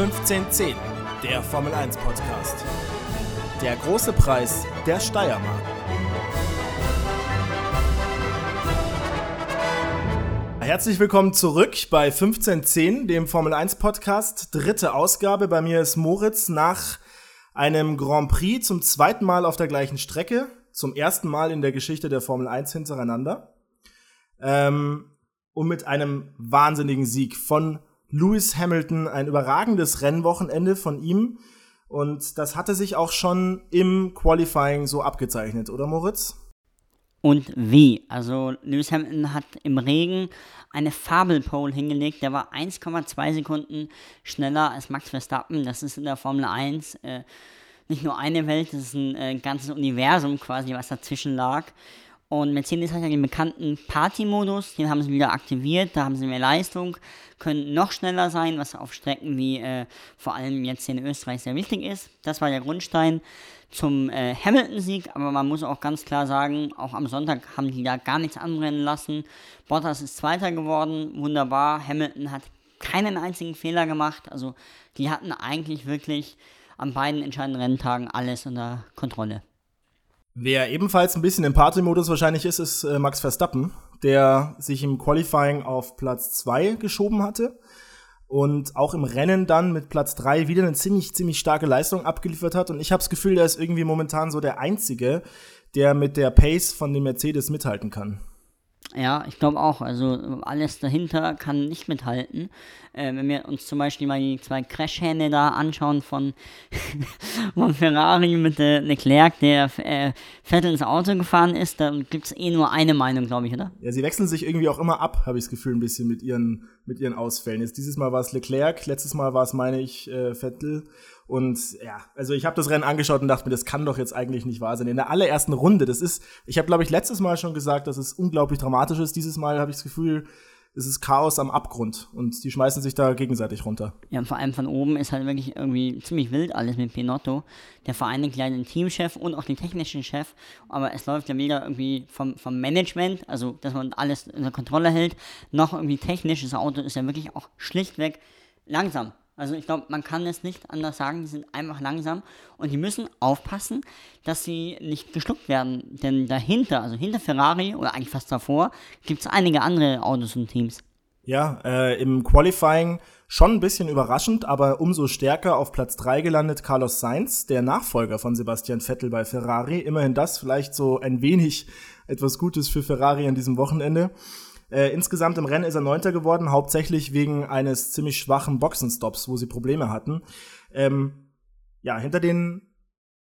1510, der Formel 1 Podcast. Der große Preis der Steiermark. Herzlich willkommen zurück bei 1510, dem Formel 1 Podcast. Dritte Ausgabe. Bei mir ist Moritz nach einem Grand Prix zum zweiten Mal auf der gleichen Strecke. Zum ersten Mal in der Geschichte der Formel 1 hintereinander. Ähm, und mit einem wahnsinnigen Sieg von Lewis Hamilton, ein überragendes Rennwochenende von ihm. Und das hatte sich auch schon im Qualifying so abgezeichnet, oder Moritz? Und wie? Also Lewis Hamilton hat im Regen eine Fabelpole hingelegt. Der war 1,2 Sekunden schneller als Max Verstappen. Das ist in der Formel 1 äh, nicht nur eine Welt, das ist ein äh, ganzes Universum quasi, was dazwischen lag. Und Mercedes hat ja den bekannten Party-Modus, den haben sie wieder aktiviert, da haben sie mehr Leistung, können noch schneller sein, was auf Strecken wie äh, vor allem jetzt in Österreich sehr wichtig ist. Das war der Grundstein zum äh, Hamilton-Sieg, aber man muss auch ganz klar sagen, auch am Sonntag haben die da gar nichts anbrennen lassen. Bottas ist Zweiter geworden, wunderbar. Hamilton hat keinen einzigen Fehler gemacht, also die hatten eigentlich wirklich an beiden entscheidenden Renntagen alles unter Kontrolle. Wer ebenfalls ein bisschen im Party-Modus wahrscheinlich ist, ist äh, Max Verstappen, der sich im Qualifying auf Platz 2 geschoben hatte und auch im Rennen dann mit Platz 3 wieder eine ziemlich, ziemlich starke Leistung abgeliefert hat. Und ich habe das Gefühl, der ist irgendwie momentan so der Einzige, der mit der Pace von dem Mercedes mithalten kann. Ja, ich glaube auch. Also alles dahinter kann nicht mithalten. Äh, wenn wir uns zum Beispiel mal die zwei Crashhähne da anschauen von, von Ferrari mit äh, Leclerc, der äh, Vettel ins Auto gefahren ist, da gibt es eh nur eine Meinung, glaube ich, oder? Ja, sie wechseln sich irgendwie auch immer ab, habe ich das Gefühl, ein bisschen mit ihren, mit ihren Ausfällen. Jetzt dieses Mal war es Leclerc, letztes Mal war es, meine ich, äh, Vettel. Und ja, also ich habe das Rennen angeschaut und dachte mir, das kann doch jetzt eigentlich nicht wahr sein. In der allerersten Runde, das ist, ich habe glaube ich letztes Mal schon gesagt, dass es unglaublich dramatisch ist. Dieses Mal habe ich das Gefühl, es ist Chaos am Abgrund und die schmeißen sich da gegenseitig runter. Ja, und vor allem von oben ist halt wirklich irgendwie ziemlich wild alles mit Pinotto. Der vereinigt ja den Teamchef und auch den technischen Chef, aber es läuft ja weder irgendwie vom, vom Management, also dass man alles unter Kontrolle hält, noch irgendwie technisch. Das Auto ist ja wirklich auch schlichtweg langsam. Also ich glaube, man kann es nicht anders sagen, die sind einfach langsam und die müssen aufpassen, dass sie nicht geschluckt werden. Denn dahinter, also hinter Ferrari oder eigentlich fast davor, gibt es einige andere Autos und Teams. Ja, äh, im Qualifying schon ein bisschen überraschend, aber umso stärker auf Platz 3 gelandet Carlos Sainz, der Nachfolger von Sebastian Vettel bei Ferrari. Immerhin das vielleicht so ein wenig etwas Gutes für Ferrari an diesem Wochenende. Äh, insgesamt im Rennen ist er Neunter geworden, hauptsächlich wegen eines ziemlich schwachen Boxenstops, wo sie Probleme hatten. Ähm, ja, hinter den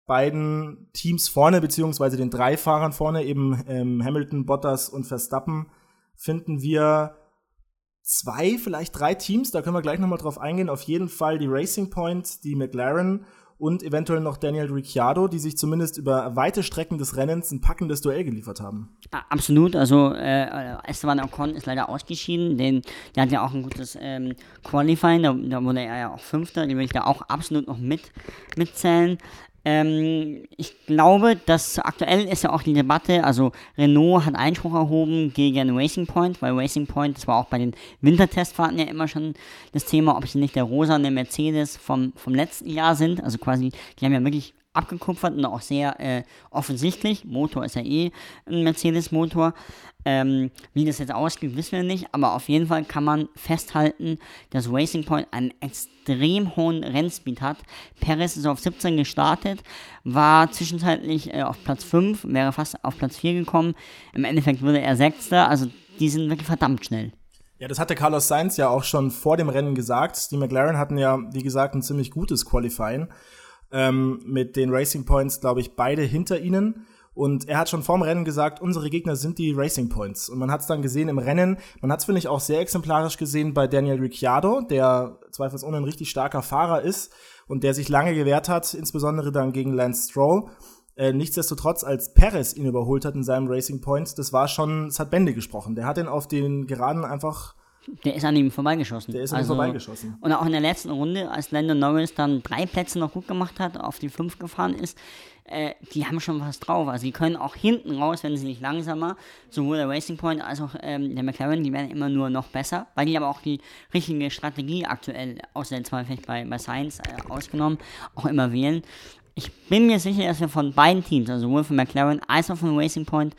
beiden Teams vorne, beziehungsweise den drei Fahrern vorne, eben ähm, Hamilton, Bottas und Verstappen, finden wir zwei, vielleicht drei Teams, da können wir gleich nochmal drauf eingehen. Auf jeden Fall die Racing Point, die McLaren und eventuell noch Daniel Ricciardo, die sich zumindest über weite Strecken des Rennens ein packendes Duell geliefert haben. Absolut, also äh, Esteban Ocon ist leider ausgeschieden, denn der hat ja auch ein gutes ähm, Qualifying, da, da, wurde er ja auch Fünfter, den will ich da auch absolut noch mit mitzählen. Ähm, ich glaube, dass aktuell ist ja auch die Debatte, also Renault hat Einspruch erhoben gegen Racing Point, weil Racing Point, das war auch bei den Wintertestfahrten ja immer schon das Thema, ob sie nicht der rosane Mercedes vom, vom letzten Jahr sind. Also quasi, die haben ja wirklich abgekupfert und auch sehr äh, offensichtlich. Motor ist ja eh ein Mercedes-Motor. Ähm, wie das jetzt ausgeht, wissen wir nicht, aber auf jeden Fall kann man festhalten, dass Racing Point einen extrem hohen Rennspeed hat. Perez ist auf 17 gestartet, war zwischenzeitlich äh, auf Platz 5, wäre fast auf Platz 4 gekommen. Im Endeffekt wurde er Sechster, also die sind wirklich verdammt schnell. Ja, das hatte Carlos Sainz ja auch schon vor dem Rennen gesagt. Die McLaren hatten ja, wie gesagt, ein ziemlich gutes Qualifying. Ähm, mit den Racing Points, glaube ich, beide hinter ihnen. Und er hat schon vorm Rennen gesagt, unsere Gegner sind die Racing Points. Und man hat es dann gesehen im Rennen. Man hat es, finde ich, auch sehr exemplarisch gesehen bei Daniel Ricciardo, der zweifelsohne ein richtig starker Fahrer ist und der sich lange gewehrt hat, insbesondere dann gegen Lance Stroll. Äh, nichtsdestotrotz, als Perez ihn überholt hat in seinem Racing Point, das war schon, es hat Bände gesprochen. Der hat ihn auf den Geraden einfach der ist an ihm vorbeigeschossen. Der ist an ihm Also- vorbeigeschossen. Und auch in der letzten Runde, als Landon Norris dann drei Plätze noch gut gemacht hat, auf die fünf gefahren ist, äh, die haben schon was drauf. Also die können auch hinten raus, wenn sie nicht langsamer, sowohl der Racing Point als auch ähm, der McLaren, die werden immer nur noch besser, weil die aber auch die richtige Strategie aktuell, außer jetzt mal vielleicht bei, bei Science äh, ausgenommen, auch immer wählen. Ich bin mir sicher, dass wir von beiden Teams, also sowohl von McLaren als auch von Racing Point,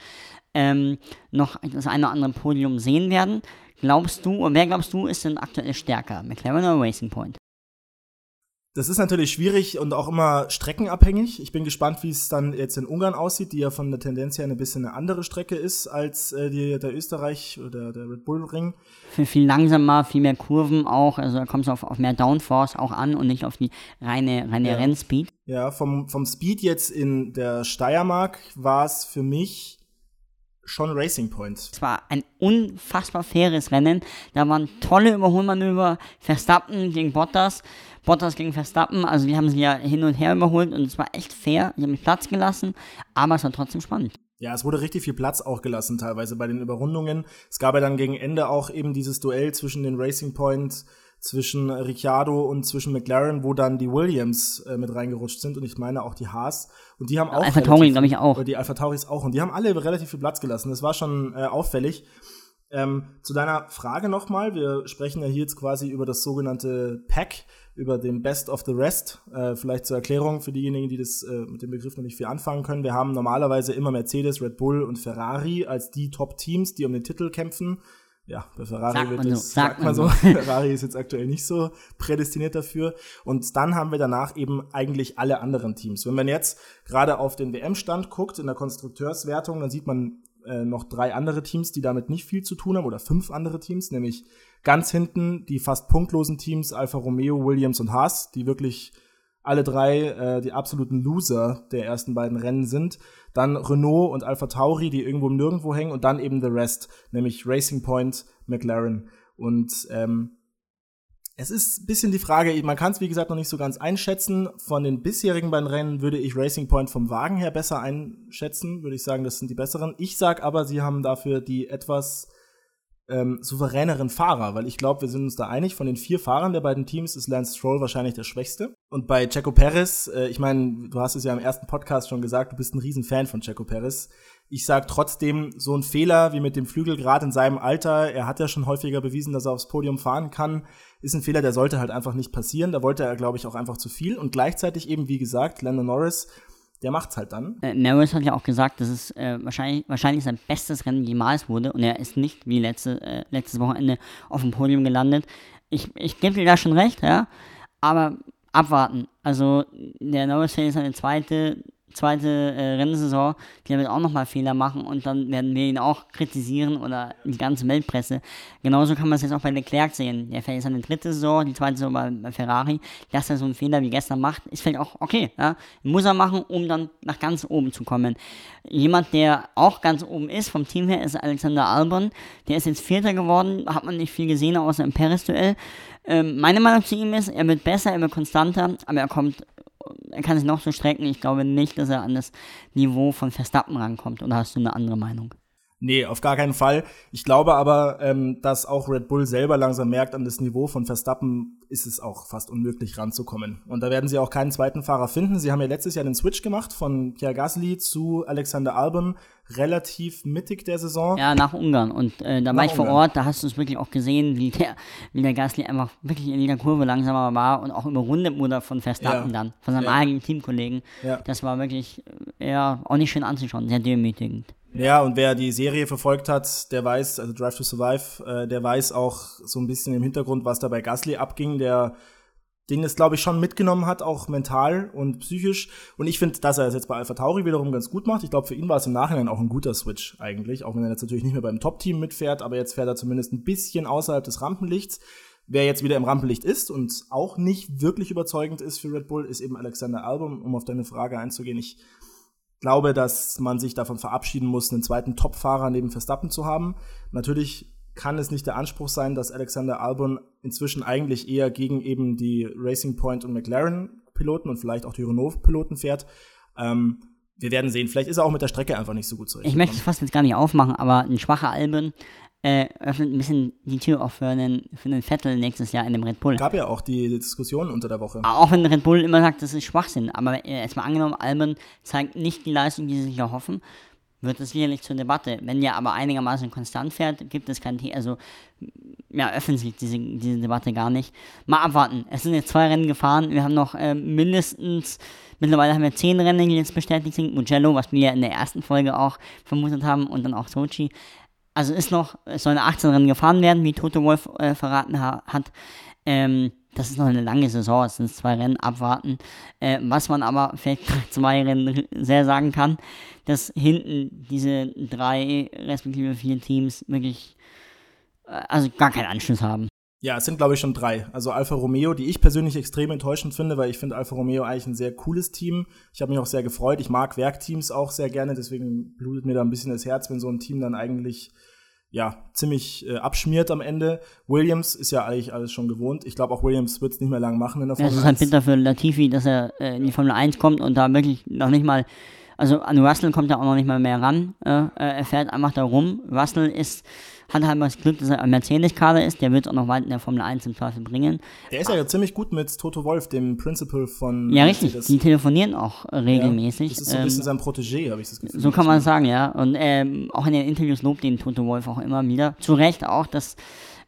ähm, noch das eine oder andere Podium sehen werden. Glaubst du, oder wer glaubst du, ist denn aktuell stärker, McLaren oder Racing Point? Das ist natürlich schwierig und auch immer streckenabhängig. Ich bin gespannt, wie es dann jetzt in Ungarn aussieht, die ja von der Tendenz her ein bisschen eine andere Strecke ist als äh, die, der Österreich oder der Red Bull Ring. Viel, viel langsamer, viel mehr Kurven auch, also da kommt es auf, auf mehr Downforce auch an und nicht auf die reine, reine Ja. Rennspeed. Ja, vom, vom Speed jetzt in der Steiermark war es für mich schon Racing Point. Es war ein unfassbar faires Rennen. Da waren tolle Überholmanöver. Verstappen gegen Bottas, Bottas gegen Verstappen. Also die haben sie ja hin und her überholt und es war echt fair. Die haben mich Platz gelassen, aber es war trotzdem spannend. Ja, es wurde richtig viel Platz auch gelassen teilweise bei den Überrundungen. Es gab ja dann gegen Ende auch eben dieses Duell zwischen den Racing Point, zwischen Ricciardo und zwischen McLaren, wo dann die Williams äh, mit reingerutscht sind und ich meine auch die Haas. Und die haben auch. Alpha Tauri, glaube ich, auch. Die Alpha Tauris auch. Und die haben alle relativ viel Platz gelassen. Das war schon äh, auffällig. Ähm, zu deiner Frage nochmal. Wir sprechen ja hier jetzt quasi über das sogenannte Pack, über den Best of the Rest. Äh, vielleicht zur Erklärung für diejenigen, die das äh, mit dem Begriff noch nicht viel anfangen können. Wir haben normalerweise immer Mercedes, Red Bull und Ferrari als die Top-Teams, die um den Titel kämpfen. Ja, bei Ferrari Sagt wird man so, es, sagt man so. Ferrari ist jetzt aktuell nicht so prädestiniert dafür. Und dann haben wir danach eben eigentlich alle anderen Teams. Wenn man jetzt gerade auf den WM-Stand guckt in der Konstrukteurswertung, dann sieht man äh, noch drei andere Teams, die damit nicht viel zu tun haben, oder fünf andere Teams, nämlich ganz hinten die fast punktlosen Teams Alfa Romeo, Williams und Haas, die wirklich alle drei äh, die absoluten Loser der ersten beiden Rennen sind. Dann Renault und Alpha Tauri, die irgendwo Nirgendwo hängen. Und dann eben The Rest, nämlich Racing Point, McLaren. Und ähm, es ist ein bisschen die Frage, man kann es wie gesagt noch nicht so ganz einschätzen. Von den bisherigen beiden Rennen würde ich Racing Point vom Wagen her besser einschätzen, würde ich sagen, das sind die besseren. Ich sag aber, sie haben dafür die etwas ähm, souveräneren Fahrer, weil ich glaube, wir sind uns da einig, von den vier Fahrern der beiden Teams ist Lance Stroll wahrscheinlich der schwächste. Und bei Checo Perez, äh, ich meine, du hast es ja im ersten Podcast schon gesagt, du bist ein Riesenfan von Checo Perez. Ich sag trotzdem, so ein Fehler wie mit dem Flügel gerade in seinem Alter, er hat ja schon häufiger bewiesen, dass er aufs Podium fahren kann, ist ein Fehler, der sollte halt einfach nicht passieren. Da wollte er, glaube ich, auch einfach zu viel. Und gleichzeitig eben, wie gesagt, Lando Norris, der macht's halt dann. Äh, Norris hat ja auch gesagt, dass es äh, wahrscheinlich, wahrscheinlich sein bestes Rennen jemals wurde und er ist nicht wie letzte, äh, letztes Wochenende auf dem Podium gelandet. Ich, ich gebe dir da schon recht, ja, aber abwarten. Also der Norris fährt jetzt seine zweite, zweite äh, Rennsaison, der wird auch nochmal Fehler machen und dann werden wir ihn auch kritisieren oder die ganze Weltpresse. Genauso kann man es jetzt auch bei Leclerc sehen. Der fährt jetzt seine dritte Saison, die zweite Saison bei, bei Ferrari. Dass er so einen Fehler wie gestern macht, ist vielleicht auch okay. Ja? Muss er machen, um dann nach ganz oben zu kommen. Jemand, der auch ganz oben ist, vom Team her, ist Alexander Albon. Der ist jetzt Vierter geworden, hat man nicht viel gesehen, außer im Paris-Duell. Ähm, meine Meinung zu ihm ist, er wird besser, er wird konstanter, aber er kommt, er kann sich noch so strecken. Ich glaube nicht, dass er an das Niveau von Verstappen rankommt. Oder hast du eine andere Meinung? Nee, auf gar keinen Fall. Ich glaube aber, ähm, dass auch Red Bull selber langsam merkt, an das Niveau von Verstappen ist es auch fast unmöglich ranzukommen. Und da werden sie auch keinen zweiten Fahrer finden. Sie haben ja letztes Jahr den Switch gemacht von Pierre Gasly zu Alexander Albon, relativ mittig der Saison. Ja, nach Ungarn. Und äh, da Nach war ich vor Ungarn. Ort, da hast du es wirklich auch gesehen, wie der, wie der Gasly einfach wirklich in jeder Kurve langsamer war und auch überrundet wurde von Verstappen Ja. dann, von seinem Ja. eigenen Teamkollegen. Ja. Das war wirklich, äh, ja, auch nicht schön anzuschauen, sehr demütigend. Ja, und wer die Serie verfolgt hat, der weiß, also Drive to Survive, äh, der weiß auch so ein bisschen im Hintergrund, was da bei Gasly abging, der den es, glaube ich, schon mitgenommen hat, auch mental und psychisch. Und ich finde, dass er es jetzt bei Alpha Tauri wiederum ganz gut macht. Ich glaube, für ihn war es im Nachhinein auch ein guter Switch eigentlich, auch wenn er jetzt natürlich nicht mehr beim Top-Team mitfährt, aber jetzt fährt er zumindest ein bisschen außerhalb des Rampenlichts. Wer jetzt wieder im Rampenlicht ist und auch nicht wirklich überzeugend ist für Red Bull, ist eben Alexander Albon, um auf deine Frage einzugehen. Ich glaube, dass man sich davon verabschieden muss, einen zweiten Top-Fahrer neben Verstappen zu haben. Natürlich kann es nicht der Anspruch sein, dass Alexander Albon inzwischen eigentlich eher gegen eben die Racing Point und McLaren Piloten und vielleicht auch die Renault Piloten fährt. Ähm, wir werden sehen. Vielleicht ist er auch mit der Strecke einfach nicht so gut zurecht. Ich möchte es fast jetzt gar nicht aufmachen, aber ein schwacher Albon äh, öffnet ein bisschen die Tür auch für einen, für einen Vettel nächstes Jahr in dem Red Bull. Gab ja auch die Diskussion unter der Woche. Auch wenn Red Bull immer sagt, das ist Schwachsinn. Aber äh, erstmal angenommen, Albon zeigt nicht die Leistung, die sie sich erhoffen, wird es sicherlich zur Debatte. Wenn er aber einigermaßen konstant fährt, gibt es kein Thema. Also, ja, öffnet sich diese, diese Debatte gar nicht. Mal abwarten. Es sind jetzt zwei Rennen gefahren. Wir haben noch äh, mindestens, mittlerweile haben wir zehn Rennen, die jetzt bestätigt sind. Mugello, was wir ja in der ersten Folge auch vermutet haben, und dann auch Sochi. Also ist noch, es sollen 18 Rennen gefahren werden, wie Toto Wolf äh, verraten ha hat. Ähm, das ist noch eine lange Saison, es sind zwei Rennen abwarten. Äh, was man aber vielleicht nach zwei Rennen sehr sagen kann, dass hinten diese drei respektive vier Teams wirklich, äh, also gar keinen Anschluss haben. Ja, es sind glaube ich schon drei. Also Alfa Romeo, die ich persönlich extrem enttäuschend finde, weil ich finde Alfa Romeo eigentlich ein sehr cooles Team. Ich habe mich auch sehr gefreut. Ich mag Werkteams auch sehr gerne, deswegen blutet mir da ein bisschen das Herz, wenn so ein Team dann eigentlich ja, ziemlich äh, abschmiert am Ende. Williams ist ja eigentlich alles schon gewohnt. Ich glaube, auch Williams wird es nicht mehr lang machen in der Formel 1. Ja, es ist halt bitter für Latifi, dass er äh, in die Formel 1 kommt und da wirklich noch nicht mal, also an Russell kommt er auch noch nicht mal mehr ran. Äh, äh er fährt einfach da rum. Russell ist hat halt mal das Glück, dass er ein Mercedes-Kader ist. Der wird auch noch weit in der Formel 1 im Zweifel bringen. Der ist ja, ja ziemlich gut mit Toto Wolf, dem Principal von. Ja, richtig. Mercedes. Die telefonieren auch regelmäßig. Ja, das ist so ein bisschen ähm, sein Protégé, habe ich das Gefühl. So kann man sagen, ja. Und ähm, auch in den Interviews lobt den Toto Wolf auch immer wieder. Zu Recht auch, dass,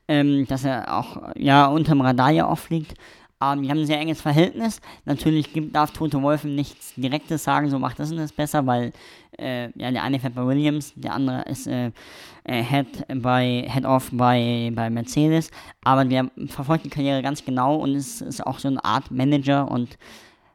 ähm, dass er auch ja unterm Radar ja auffliegt. Ähm, die haben ein sehr enges Verhältnis. Natürlich gibt, darf Toto Wolf nichts Direktes sagen, so macht das und das besser, weil äh, ja, der eine fährt bei Williams, der andere ist äh, äh, Head, bei, Head Off bei, bei Mercedes. Aber der verfolgt die Karriere ganz genau und ist, ist auch so eine Art Manager und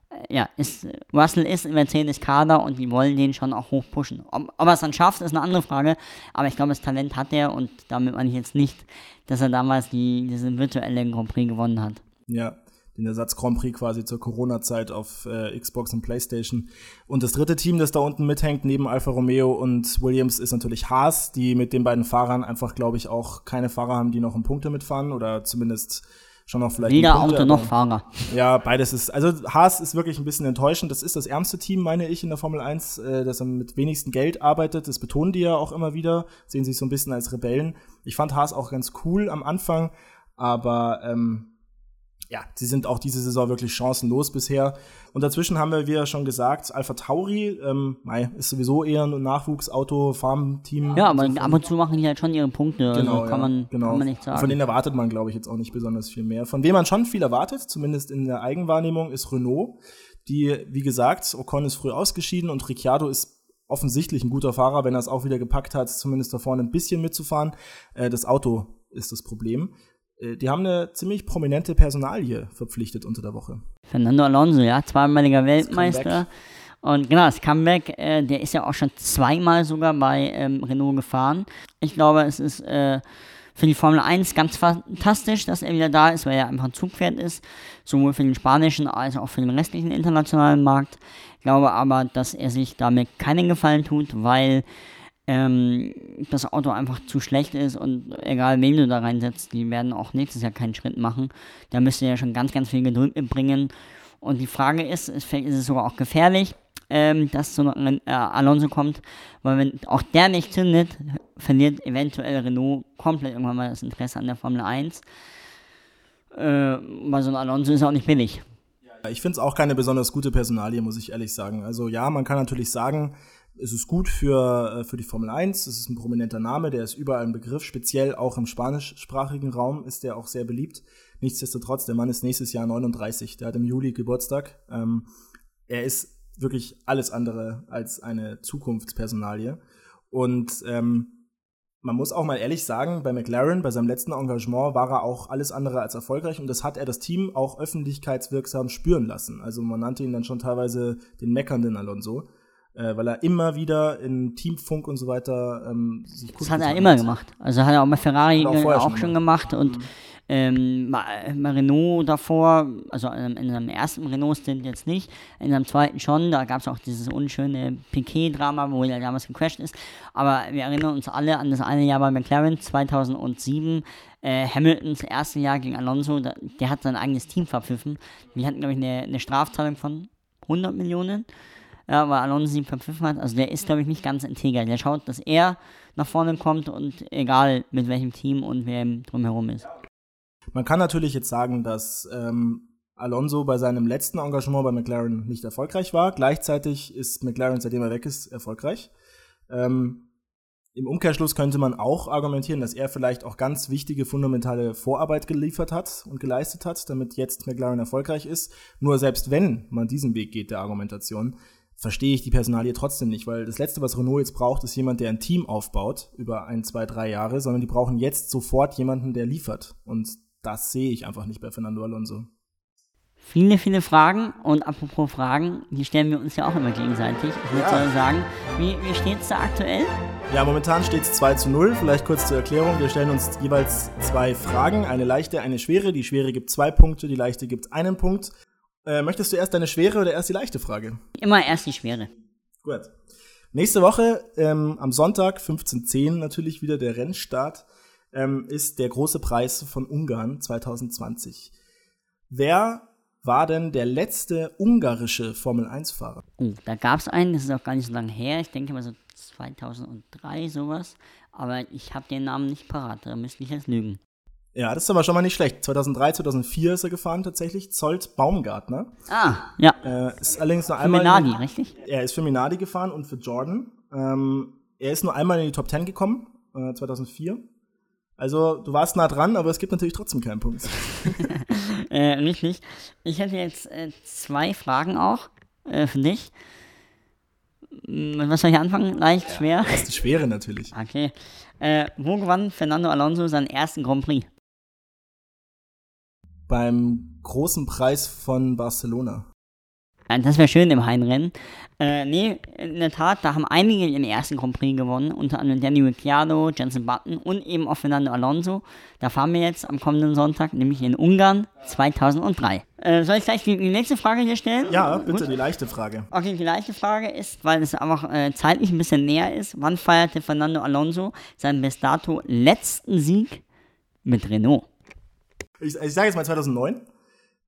äh, ja, ist, Russell ist im Mercedes-Kader und die wollen den schon auch hoch pushen. Ob, ob er es dann schafft, ist eine andere Frage, aber ich glaube, das Talent hat er und damit meine ich jetzt nicht, dass er damals die, diesen virtuellen Grand Prix gewonnen hat. Ja, den Ersatz Grand Prix quasi zur Corona-Zeit auf äh, Xbox und PlayStation. Und das dritte Team, das da unten mithängt, neben Alfa Romeo und Williams, ist natürlich Haas, die mit den beiden Fahrern einfach, glaube ich, auch keine Fahrer haben, die noch in Punkte mitfahren oder zumindest schon noch vielleicht. Weder Auto noch Fahrer. Ja, beides ist, also Haas ist wirklich ein bisschen enttäuschend. Das ist das ärmste Team, meine ich, in der Formel 1, äh, das mit wenigsten Geld arbeitet. Das betonen die ja auch immer wieder, sehen sich so ein bisschen als Rebellen. Ich fand Haas auch ganz cool am Anfang, aber ähm, ja, sie sind auch diese Saison wirklich chancenlos bisher. Und dazwischen haben wir, wie ja schon gesagt, Alpha Tauri, ähm, ist sowieso eher ein Nachwuchsauto, Farmteam. Ja, aber ab und zu machen die halt schon ihre Punkte. Also genau, also kann, ja, man, genau. kann man nicht sagen. Von denen erwartet man, glaube ich, jetzt auch nicht besonders viel mehr. Von wem man schon viel erwartet, zumindest in der Eigenwahrnehmung, ist Renault. Die, wie gesagt, Ocon ist früh ausgeschieden und Ricciardo ist offensichtlich ein guter Fahrer, wenn er es auch wieder gepackt hat, zumindest da vorne ein bisschen mitzufahren. Äh, das Auto ist das Problem. Äh, die haben eine ziemlich prominente Personalie verpflichtet unter der Woche. Fernando Alonso, ja, zweimaliger Weltmeister. Und genau, das Comeback, äh, der ist ja auch schon zweimal sogar bei ähm, Renault gefahren. Ich glaube, es ist äh, für die Formel 1 ganz fantastisch, dass er wieder da ist, weil er einfach ein Zugpferd ist. Sowohl für den spanischen als auch für den restlichen internationalen Markt. Ich glaube aber, dass er sich damit keinen Gefallen tut, weil ähm, das Auto einfach zu schlecht ist und egal wen du da reinsetzt, die werden auch nächstes Jahr keinen Schritt machen. Da müsst ihr ja schon ganz, ganz viel Geduld mitbringen. Und die Frage ist, ist, ist es sogar auch gefährlich, ähm, dass so ein äh, Alonso kommt, weil wenn auch der nicht zündet, verliert eventuell Renault komplett irgendwann mal das Interesse an der Formel 1. Äh, weil so ein Alonso ist auch nicht billig. Ich finde es auch keine besonders gute Personalie, muss ich ehrlich sagen. Also ja, man kann natürlich sagen, es ist gut für, äh, für die Formel 1, es ist ein prominenter Name, der ist überall ein Begriff, speziell auch im spanischsprachigen Raum ist der auch sehr beliebt. Nichtsdestotrotz, der Mann ist nächstes Jahr 39, der hat im Juli Geburtstag. Ähm, er ist wirklich alles andere als eine Zukunftspersonalie. Und ähm, man muss auch mal ehrlich sagen, bei McLaren, bei seinem letzten Engagement, war er auch alles andere als erfolgreich und das hat er das Team auch öffentlichkeitswirksam spüren lassen. Also man nannte ihn dann schon teilweise den meckernden Alonso äh, weil er immer wieder in Teamfunk und so weiter ähm, sich Das hat er immer hat. gemacht. Also hat er auch bei Ferrari auch, auch, schon gemacht, gemacht. und mhm. ähm, bei Renault davor, also in seinem ersten Renault-Stint jetzt nicht, in seinem zweiten schon, da gab es auch dieses unschöne Piquet-Drama, wo er damals gecrashed ist. Aber wir erinnern uns alle an das eine Jahr bei McLaren 2007, äh, Hamiltons erste Jahr gegen Alonso, da, der hat sein eigenes Team verpfiffen. Die hatten, glaube ich, eine, eine Strafzahlung von 100 Millionen ja, weil Alonso ihn verpfiffen hat. Also der ist, glaube ich, nicht ganz integer. Der schaut, dass er nach vorne kommt und egal mit welchem Team und wer drumherum ist. Man kann natürlich jetzt sagen, dass ähm, Alonso bei seinem letzten Engagement bei McLaren nicht erfolgreich war. Gleichzeitig ist McLaren, seitdem er weg ist, erfolgreich. Ähm, Im Umkehrschluss könnte man auch argumentieren, dass er vielleicht auch ganz wichtige fundamentale Vorarbeit geliefert hat und geleistet hat, damit jetzt McLaren erfolgreich ist. Nur selbst wenn man diesen Weg geht der Argumentation, verstehe ich die Personalie trotzdem nicht, weil das Letzte, was Renault jetzt braucht, ist jemand, der ein Team aufbaut über ein, zwei, drei Jahre, sondern die brauchen jetzt sofort jemanden, der liefert. Und das sehe ich einfach nicht bei Fernando Alonso. Viele, viele Fragen und apropos Fragen, die stellen wir uns ja auch immer gegenseitig. Ich würde ja. sagen, wie, wie steht es da aktuell? Ja, momentan steht es 2 zu 0. Vielleicht kurz zur Erklärung. Wir stellen uns jeweils zwei Fragen, eine leichte, eine schwere. Die schwere gibt zwei Punkte, die leichte gibt einen Punkt. Äh, möchtest du erst deine schwere oder erst die leichte Frage? Immer erst die schwere. Gut. Nächste Woche, ähm, am Sonntag, 15.10 natürlich wieder der Rennstart, ähm, ist der große Preis von Ungarn 2020. Wer war denn der letzte ungarische Formel-1-Fahrer? Oh, da gab es einen, das ist auch gar nicht so lange her, ich denke mal so 2003 sowas, aber ich habe den Namen nicht parat, da müsste ich jetzt lügen. Ja, das ist aber schon mal nicht schlecht. 2003, 2004 ist er gefahren tatsächlich. Zolt Baumgartner. Ah, ja. Äh, ist allerdings nur für einmal. Minardi, in, richtig? Er ist für Minardi gefahren und für Jordan. Ähm, er ist nur einmal in die Top 10 gekommen, äh, 2004. Also, du warst nah dran, aber es gibt natürlich trotzdem keinen Punkt. äh, richtig. Ich hätte jetzt äh, zwei Fragen auch äh, für dich. Was soll ich anfangen? Leicht, ja, schwer? Das ist die schwere natürlich. Okay. Äh, wo gewann Fernando Alonso seinen ersten Grand Prix? Beim großen Preis von Barcelona. Das wäre schön im Heimrennen. Äh, nee, in der Tat, da haben einige den ersten Grand Prix gewonnen, unter anderem Danny Ricciardo, Jensen Button und eben auch Fernando Alonso. Da fahren wir jetzt am kommenden Sonntag, nämlich in Ungarn 2003. Äh, soll ich gleich die, die, nächste Frage hier stellen? Ja, bitte, Gut. die leichte Frage. Okay, die leichte Frage ist, weil es einfach äh, zeitlich ein bisschen näher ist, wann feierte Fernando Alonso seinen bis dato letzten Sieg mit Renault? Ich, ich sage jetzt mal 2009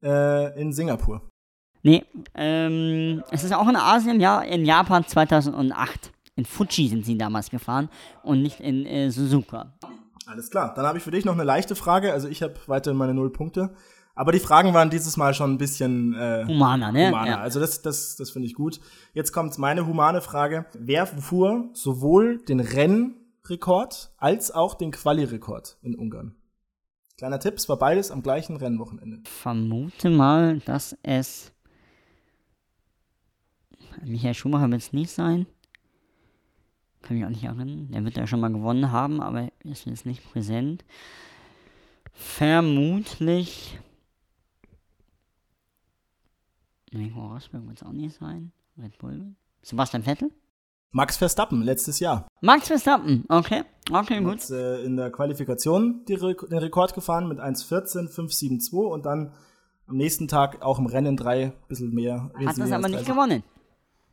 äh, in Singapur. Nee, ähm, es ist auch in Asien, ja, in Japan 2008. In Fuji sind sie damals gefahren und nicht in äh, Suzuka. Alles klar, dann habe ich für dich noch eine leichte Frage. Also ich habe weiterhin meine null Punkte. Aber die Fragen waren dieses Mal schon ein bisschen äh, humaner, ne? Humaner. Ja. Also das, das, das finde ich gut. Jetzt kommt meine humane Frage. Wer fuhr sowohl den Rennrekord als auch den Quali-Rekord in Ungarn? Kleiner Tipp, es war beides am gleichen Rennwochenende. Vermute mal, dass es Michael Schumacher wird es nicht sein. Kann mich auch nicht erinnern. Der wird ja schon mal gewonnen haben, aber ist jetzt nicht präsent. Vermutlich. Nico Rosberg wird es auch nicht sein. Red Bull. Sebastian Vettel? Max Verstappen, letztes Jahr. Max Verstappen, okay. Okay, gut. Hat äh, in der Qualifikation die Re den Rekord gefahren mit 1,14, 5,72 und dann am nächsten Tag auch im Rennen drei, bisschen mehr. Hat das aber nicht gewonnen.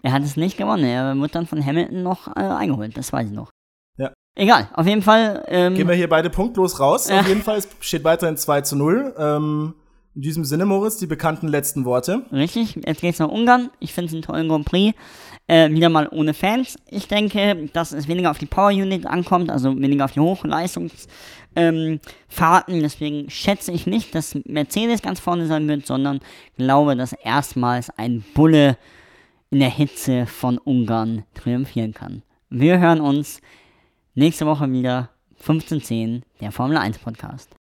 Er hat es nicht gewonnen. Er wird dann von Hamilton noch äh, eingeholt, das weiß ich noch. Ja. Egal, auf jeden Fall. Ähm, Gehen wir hier beide punktlos raus. Auf jeden Fall, es steht weiterhin 2 zu 0. Ähm, in diesem Sinne, Moritz, die bekannten letzten Worte. Richtig, jetzt geht's nach Ungarn. Ich finde es einen tollen Grand Prix. Äh, wieder mal ohne Fans. Ich denke, dass es weniger auf die Power Unit ankommt, also weniger auf die Hochleistungsfahrten. Ähm, Deswegen schätze ich nicht, dass Mercedes ganz vorne sein wird, sondern glaube, dass erstmals ein Bulle in der Hitze von Ungarn triumphieren kann. Wir hören uns nächste Woche wieder 15.10, der Formel 1 Podcast.